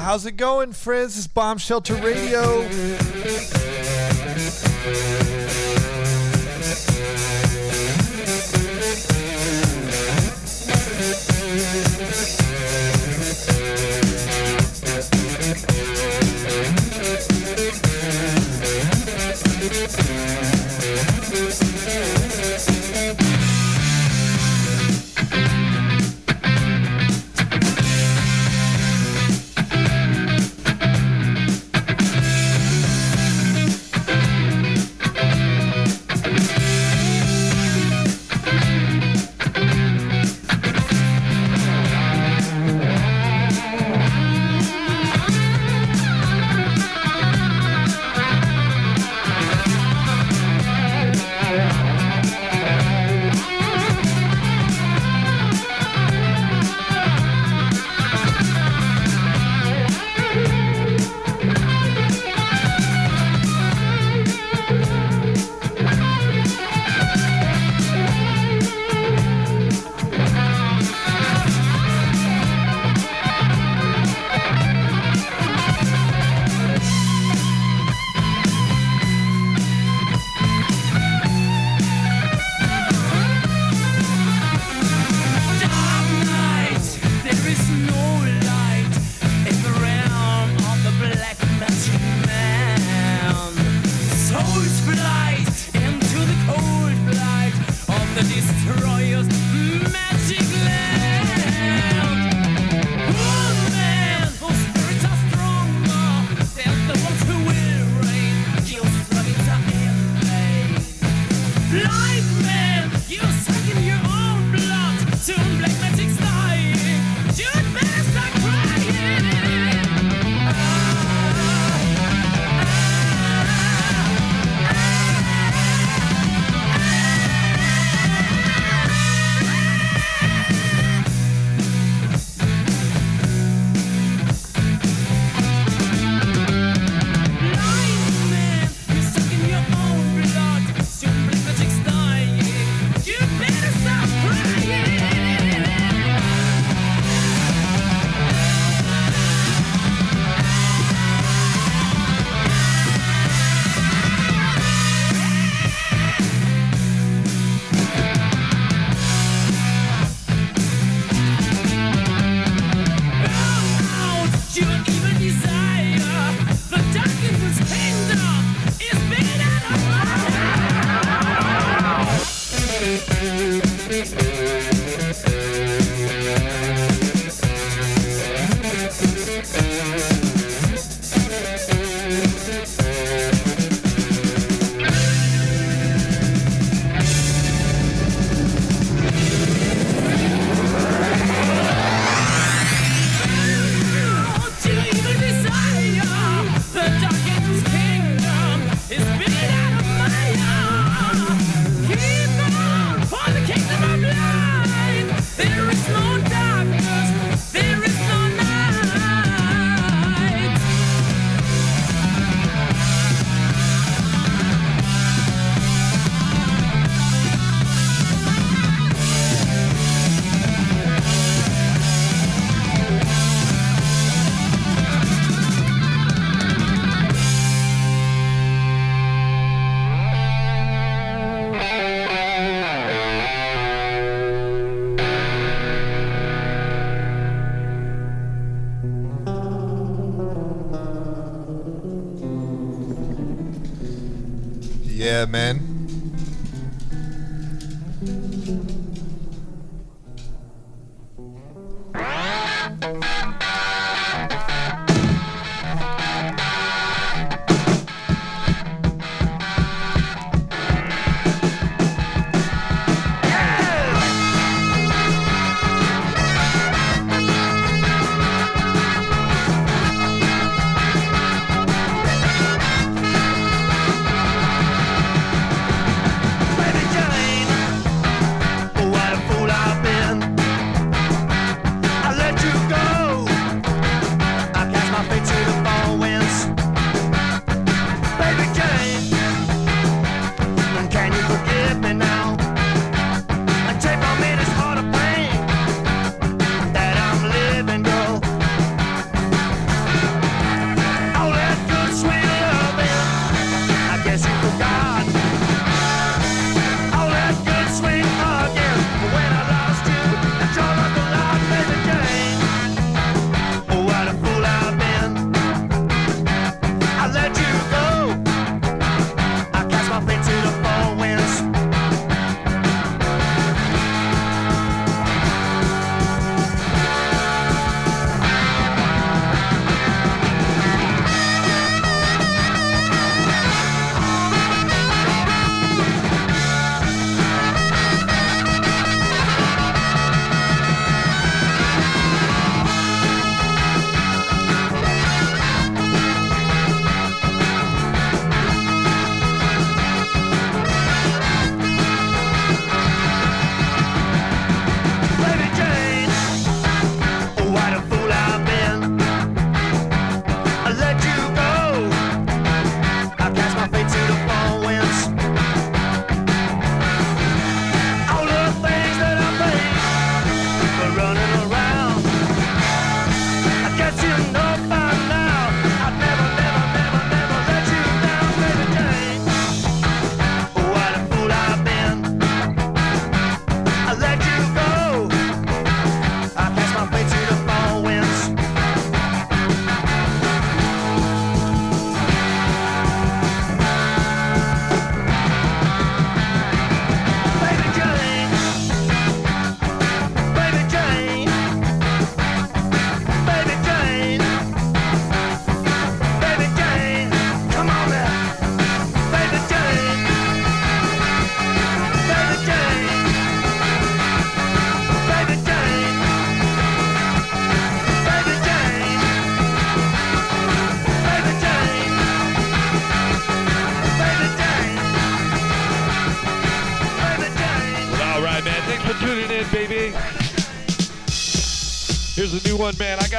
how's it going, friends? It's Bomb Shelter Radio. man.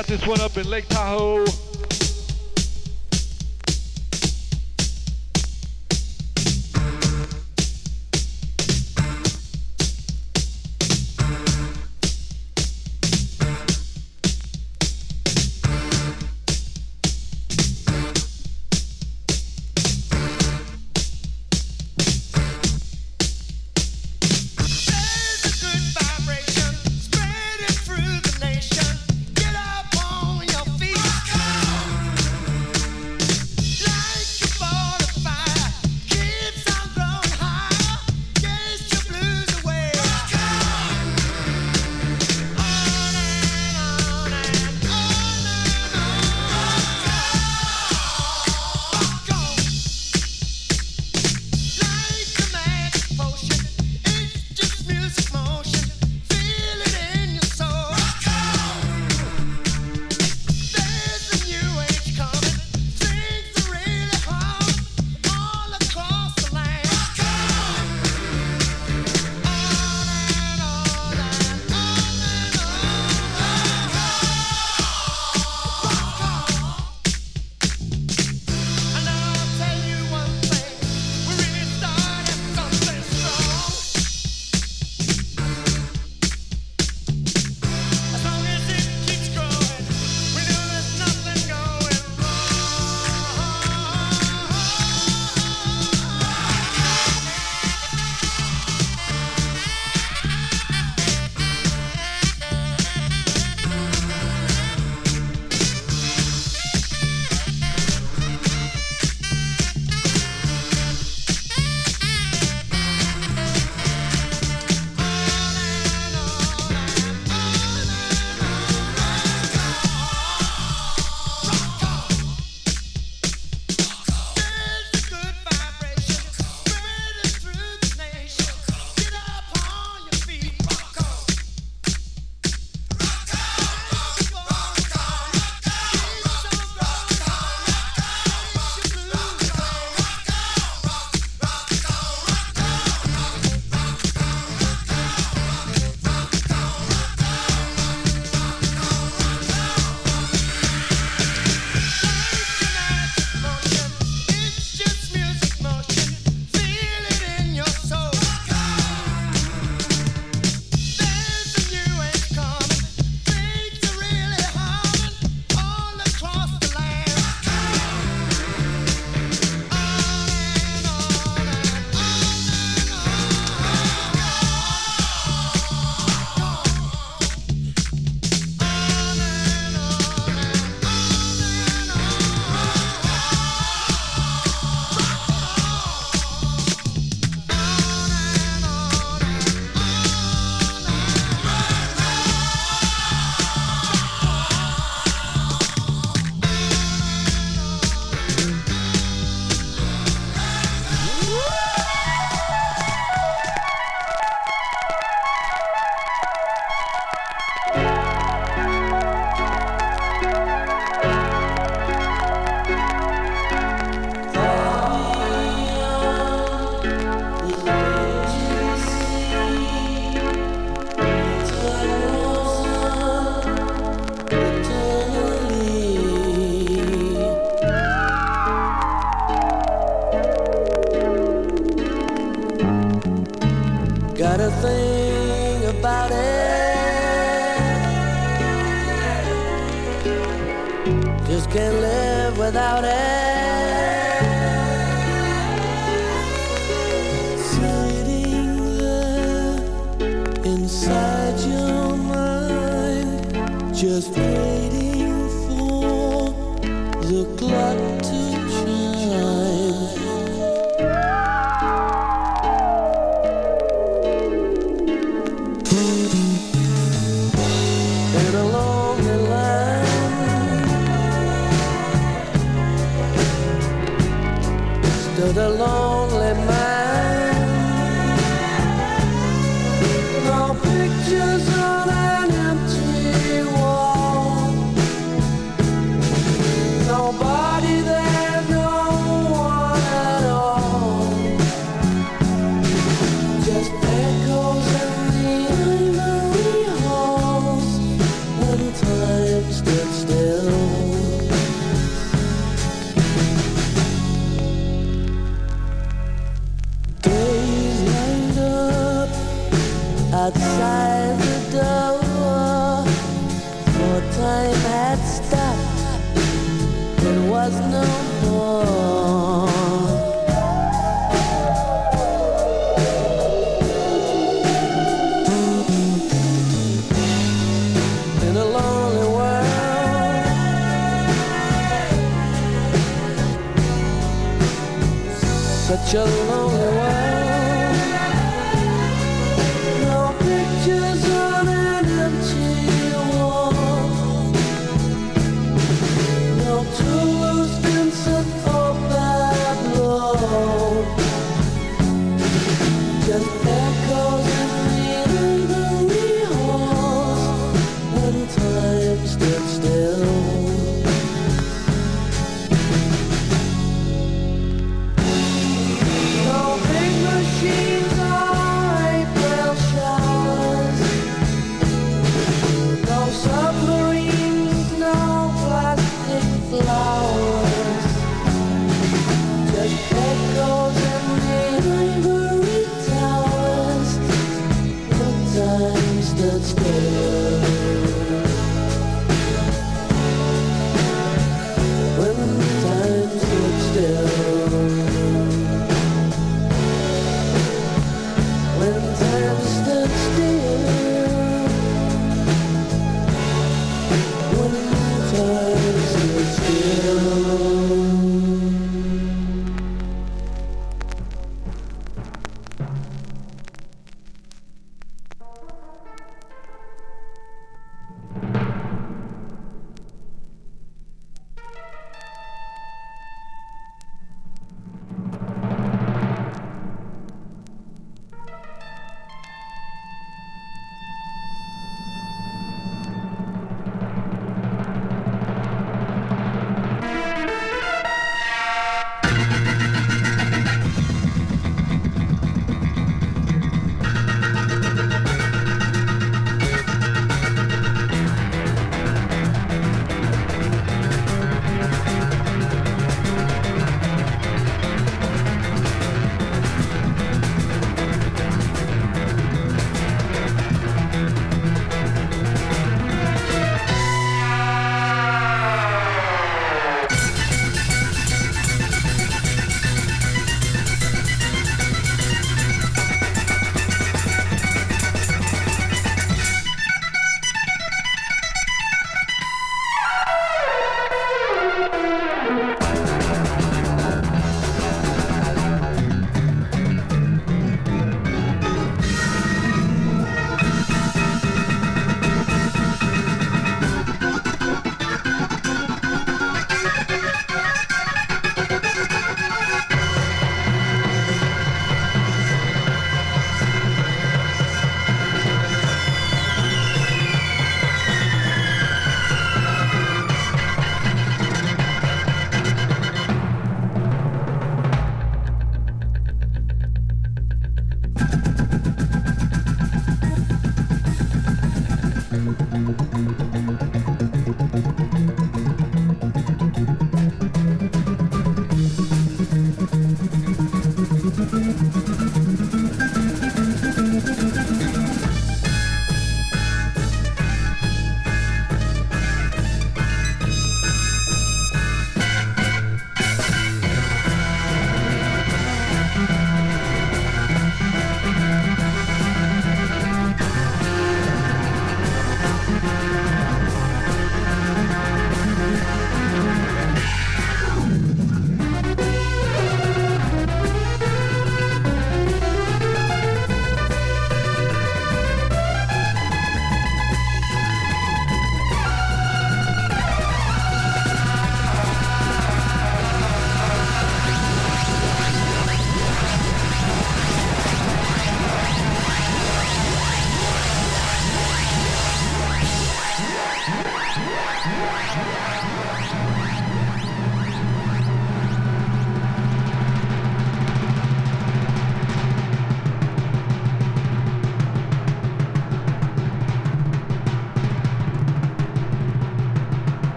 Got this one up in Lake Tahoe.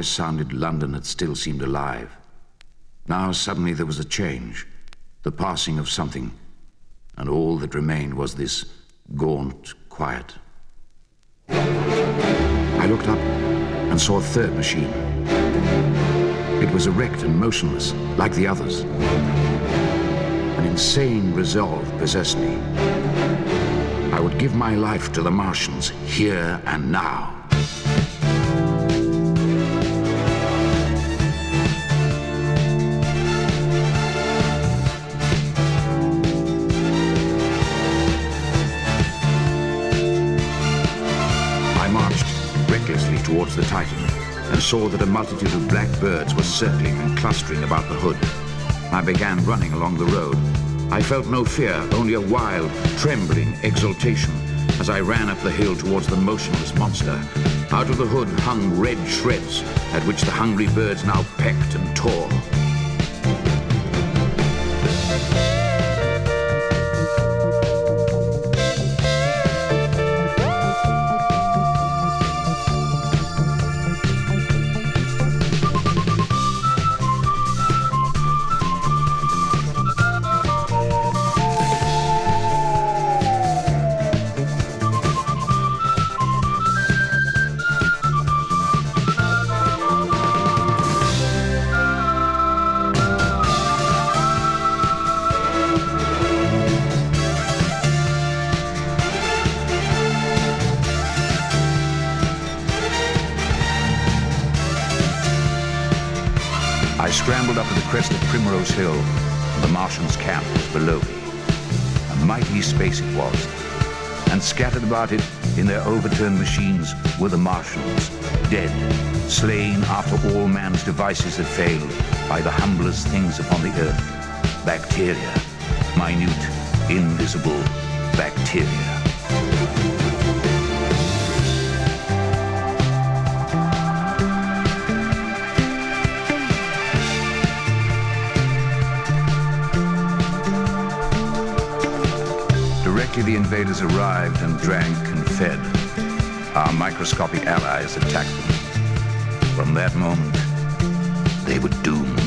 Voice sounded, London had still seemed alive. Now suddenly there was a change, the passing of something, and all that remained was this gaunt quiet. I looked up and saw a third machine. It was erect and motionless, like the others. An insane resolve possessed me. I would give my life to the Martians here and now. Towards the Titan and saw that a multitude of black birds were circling and clustering about the hood. I began running along the road. I felt no fear, only a wild, trembling exultation as I ran up the hill towards the motionless monster. Out of the hood hung red shreds at which the hungry birds now pecked and tore. Overturned machines were the Martians, dead, slain after all man's devices had failed by the humblest things upon the earth. Bacteria. Minute, invisible bacteria. Directly the invaders arrived and drank and fed, our microscopic allies attacked them. From that moment, they were doomed.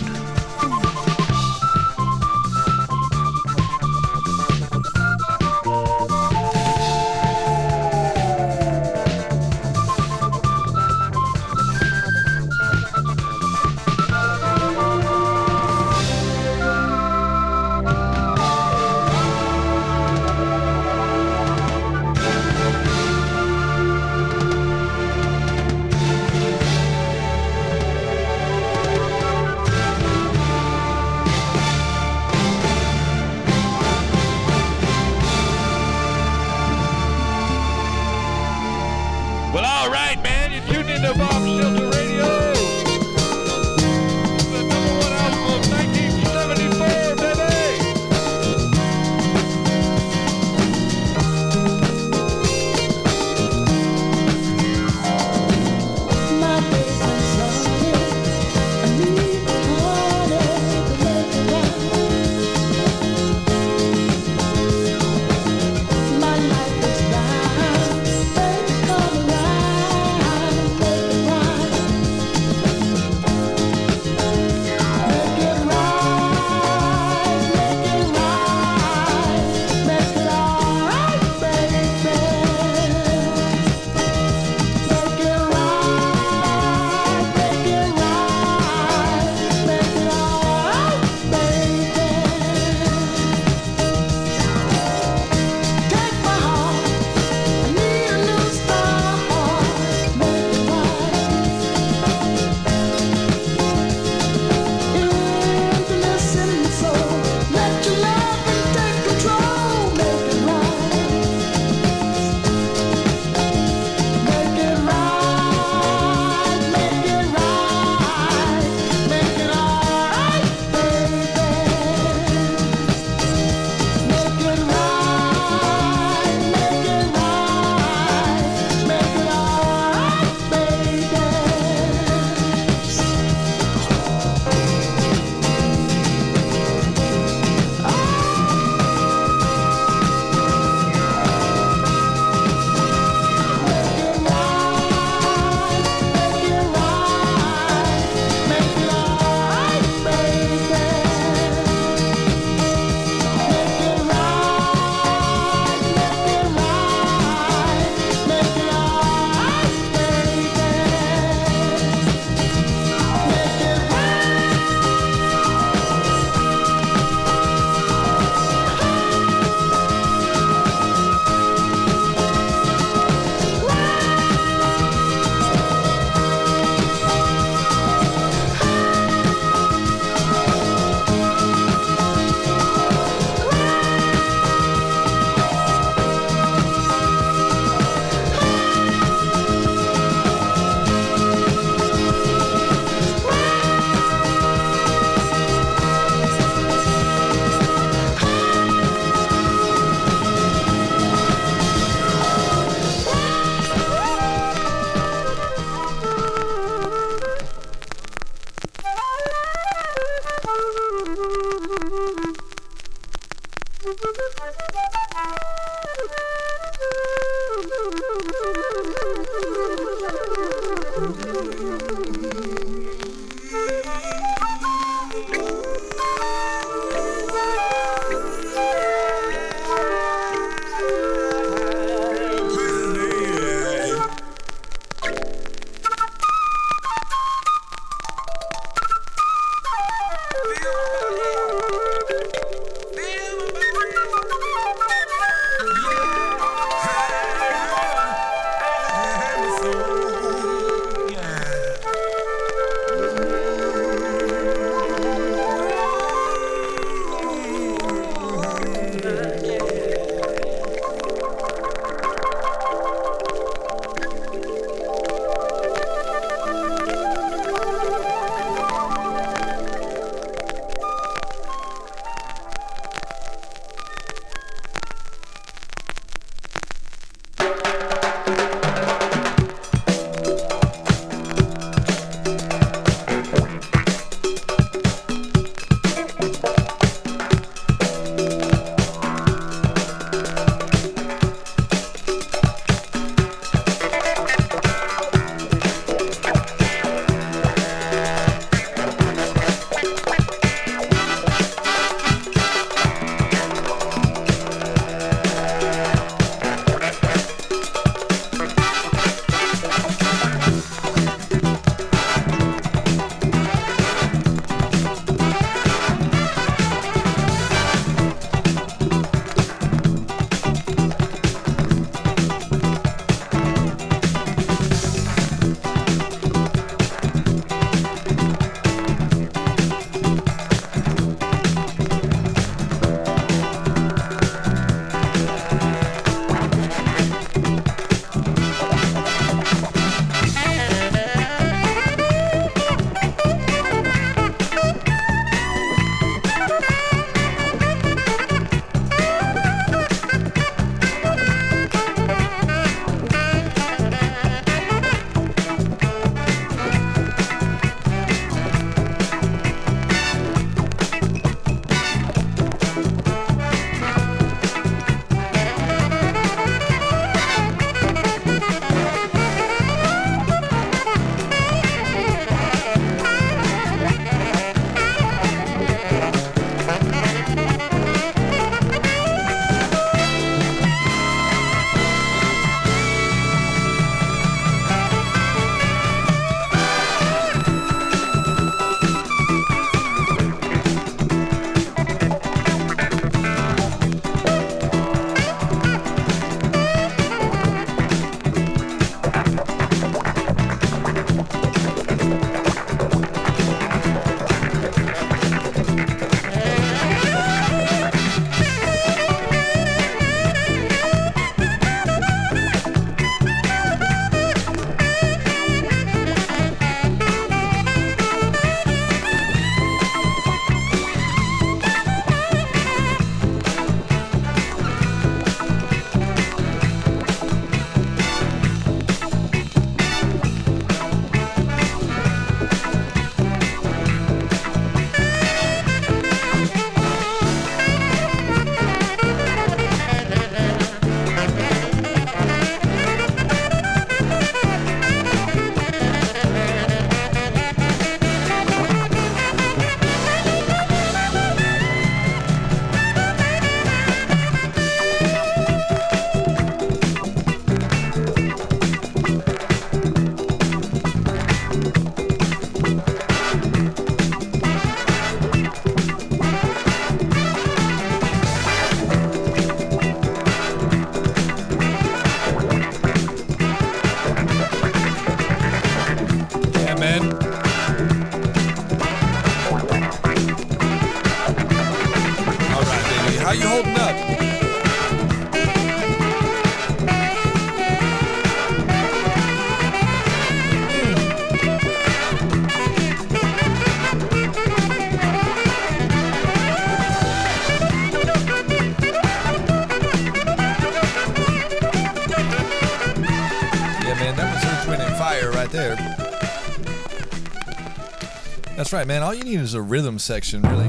That's right, man. All you need is a rhythm section, really.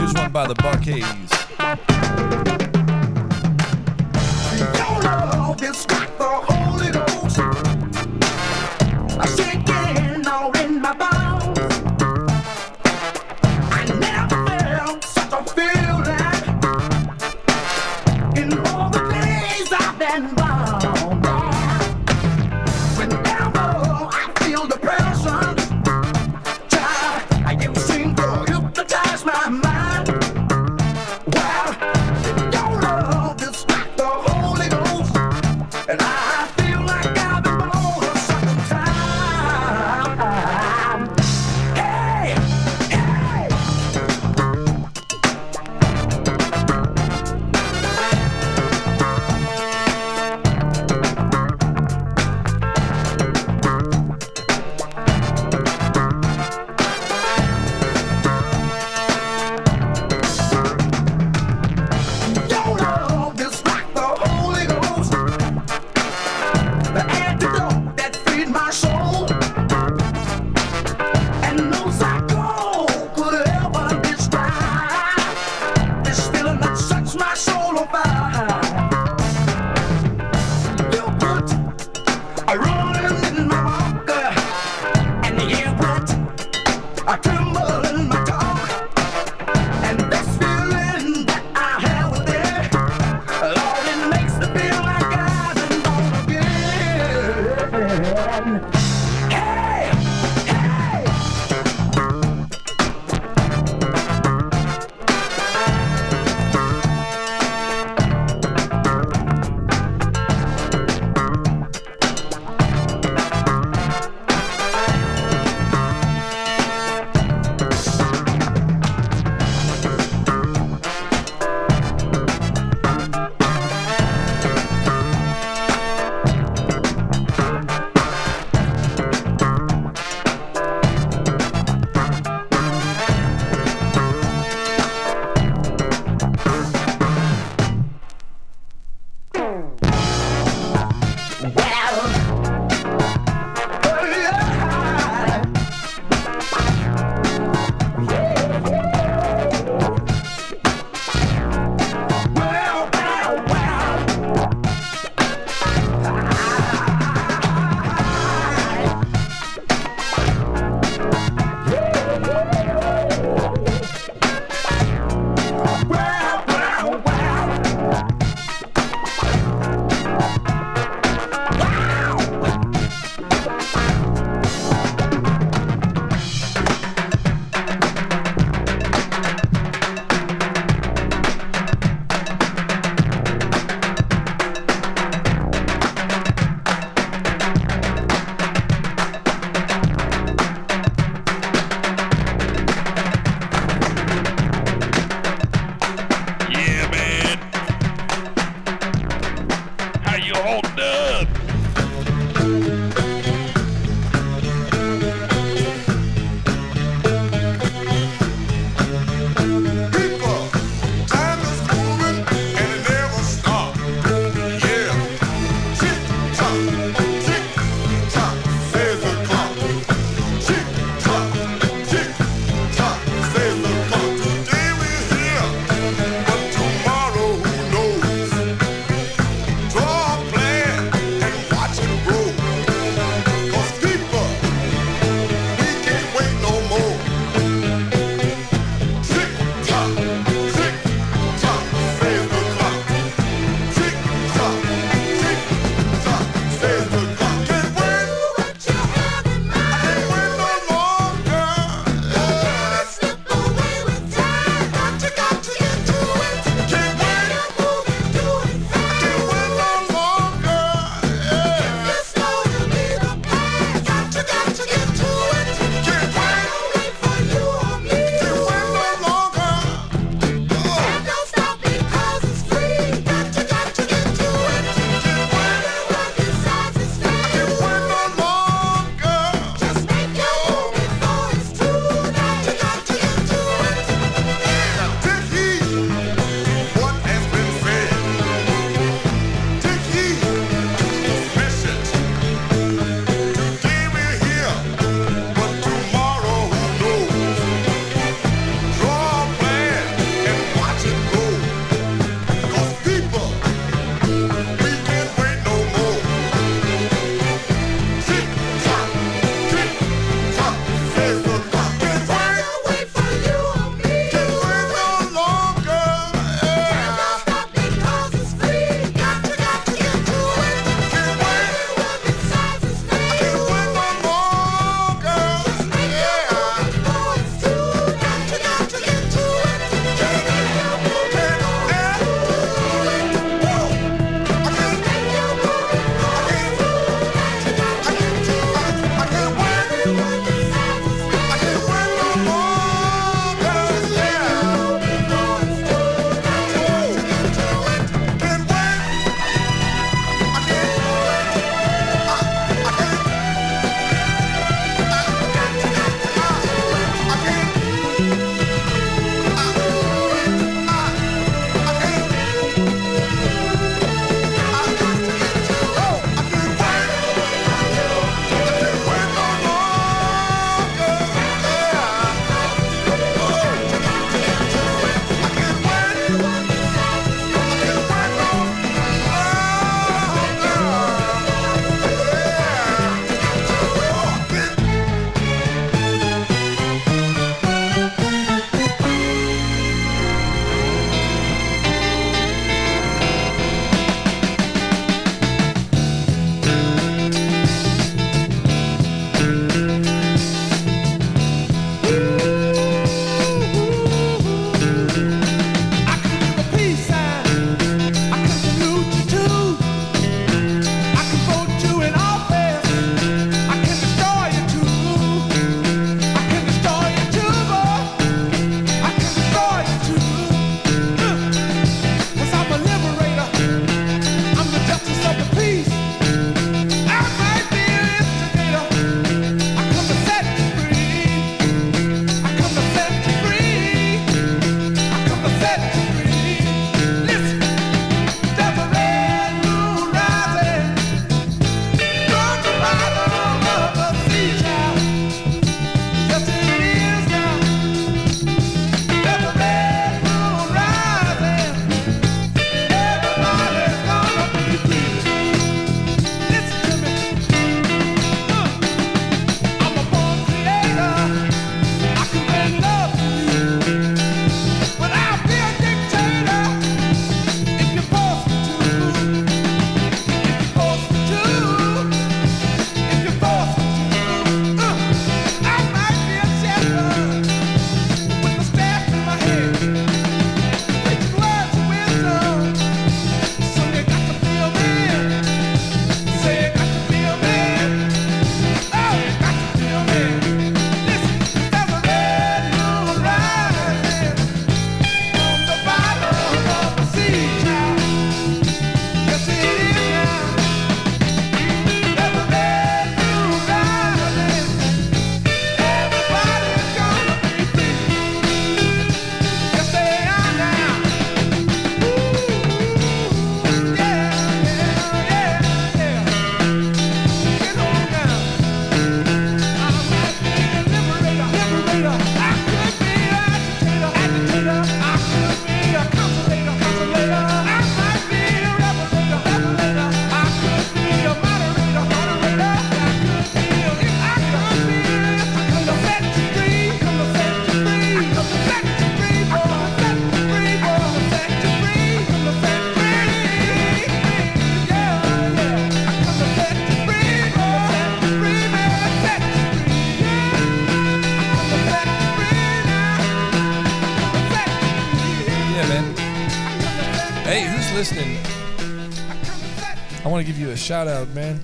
Here's one by the Buckays.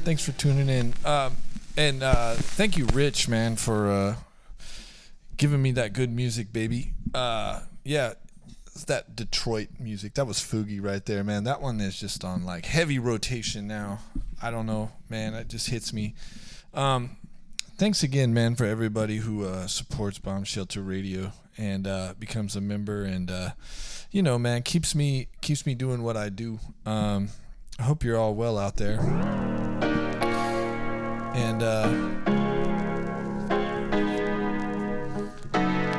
Thanks for tuning in. Um, and uh, thank you, Rich, man, for uh, giving me that good music, baby. Uh, yeah, it's that Detroit music. That was Foogie right there, man. That one is just on like heavy rotation now. I don't know, man. It just hits me. Um, thanks again, man, for everybody who uh, supports Bomb Shelter Radio and uh, becomes a member, and uh, you know, man, keeps me keeps me doing what I do. Um, I hope you're all well out there, and uh,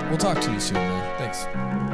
we'll talk to you soon, man. Thanks.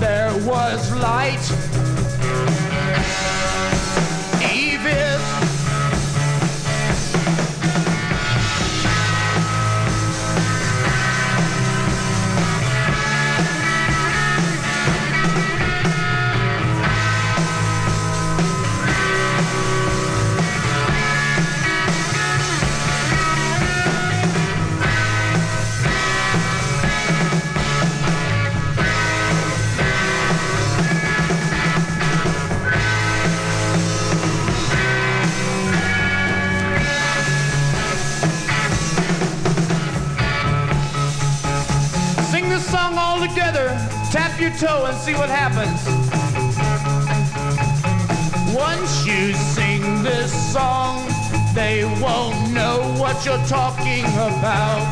There was light. Tap your toe and see what happens. Once you sing this song, they won't know what you're talking about.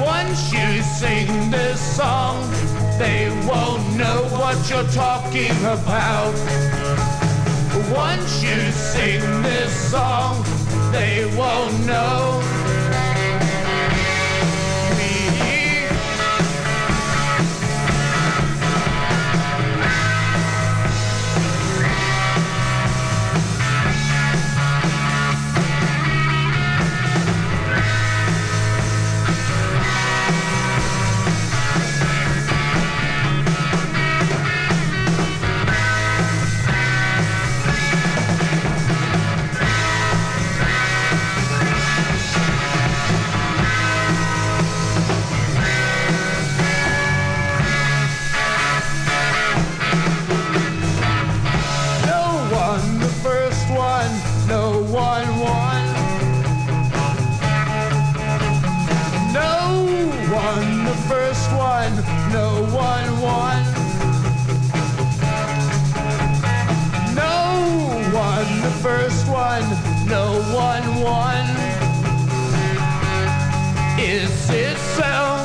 Once you sing this song, they won't know what you're talking about. Once you sing this song, they won't know. One, no one won. No one, the first one, no one won. Is itself.